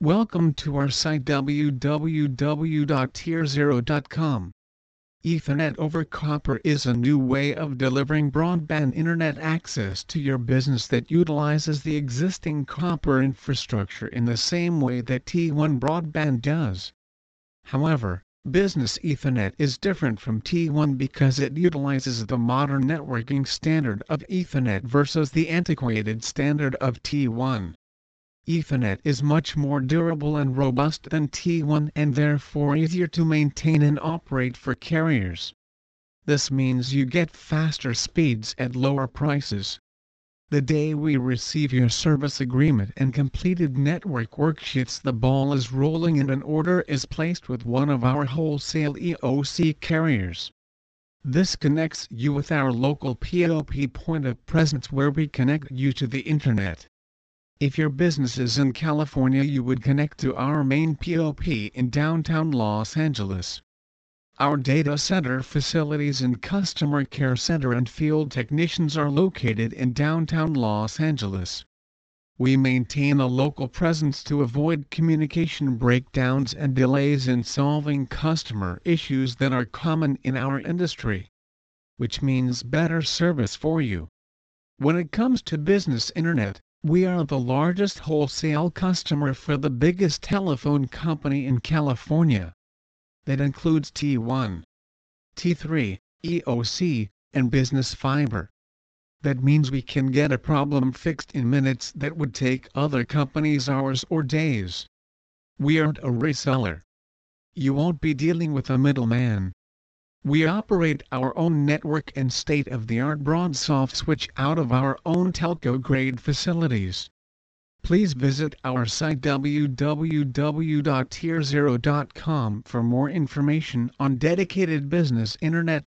Welcome to our site www.tierzero.com. Ethernet over copper is a new way of delivering broadband internet access to your business that utilizes the existing copper infrastructure in the same way that T1 broadband does. However, Business Ethernet is different from T1 because it utilizes the modern networking standard of Ethernet versus the antiquated standard of T1. Ethernet is much more durable and robust than T1 and therefore easier to maintain and operate for carriers. This means you get faster speeds at lower prices. The day we receive your service agreement and completed network worksheets the ball is rolling and an order is placed with one of our wholesale EOC carriers. This connects you with our local POP point of presence where we connect you to the internet. If your business is in California you would connect to our main POP in downtown Los Angeles. Our data center facilities and customer care center and field technicians are located in downtown Los Angeles. We maintain a local presence to avoid communication breakdowns and delays in solving customer issues that are common in our industry. Which means better service for you. When it comes to business internet, we are the largest wholesale customer for the biggest telephone company in California. That includes T1, T3, EOC, and Business Fiber. That means we can get a problem fixed in minutes that would take other companies hours or days. We aren't a reseller. You won't be dealing with a middleman. We operate our own network and state-of-the-art BroadSoft switch out of our own telco-grade facilities. Please visit our site www.tierzero.com for more information on dedicated business internet.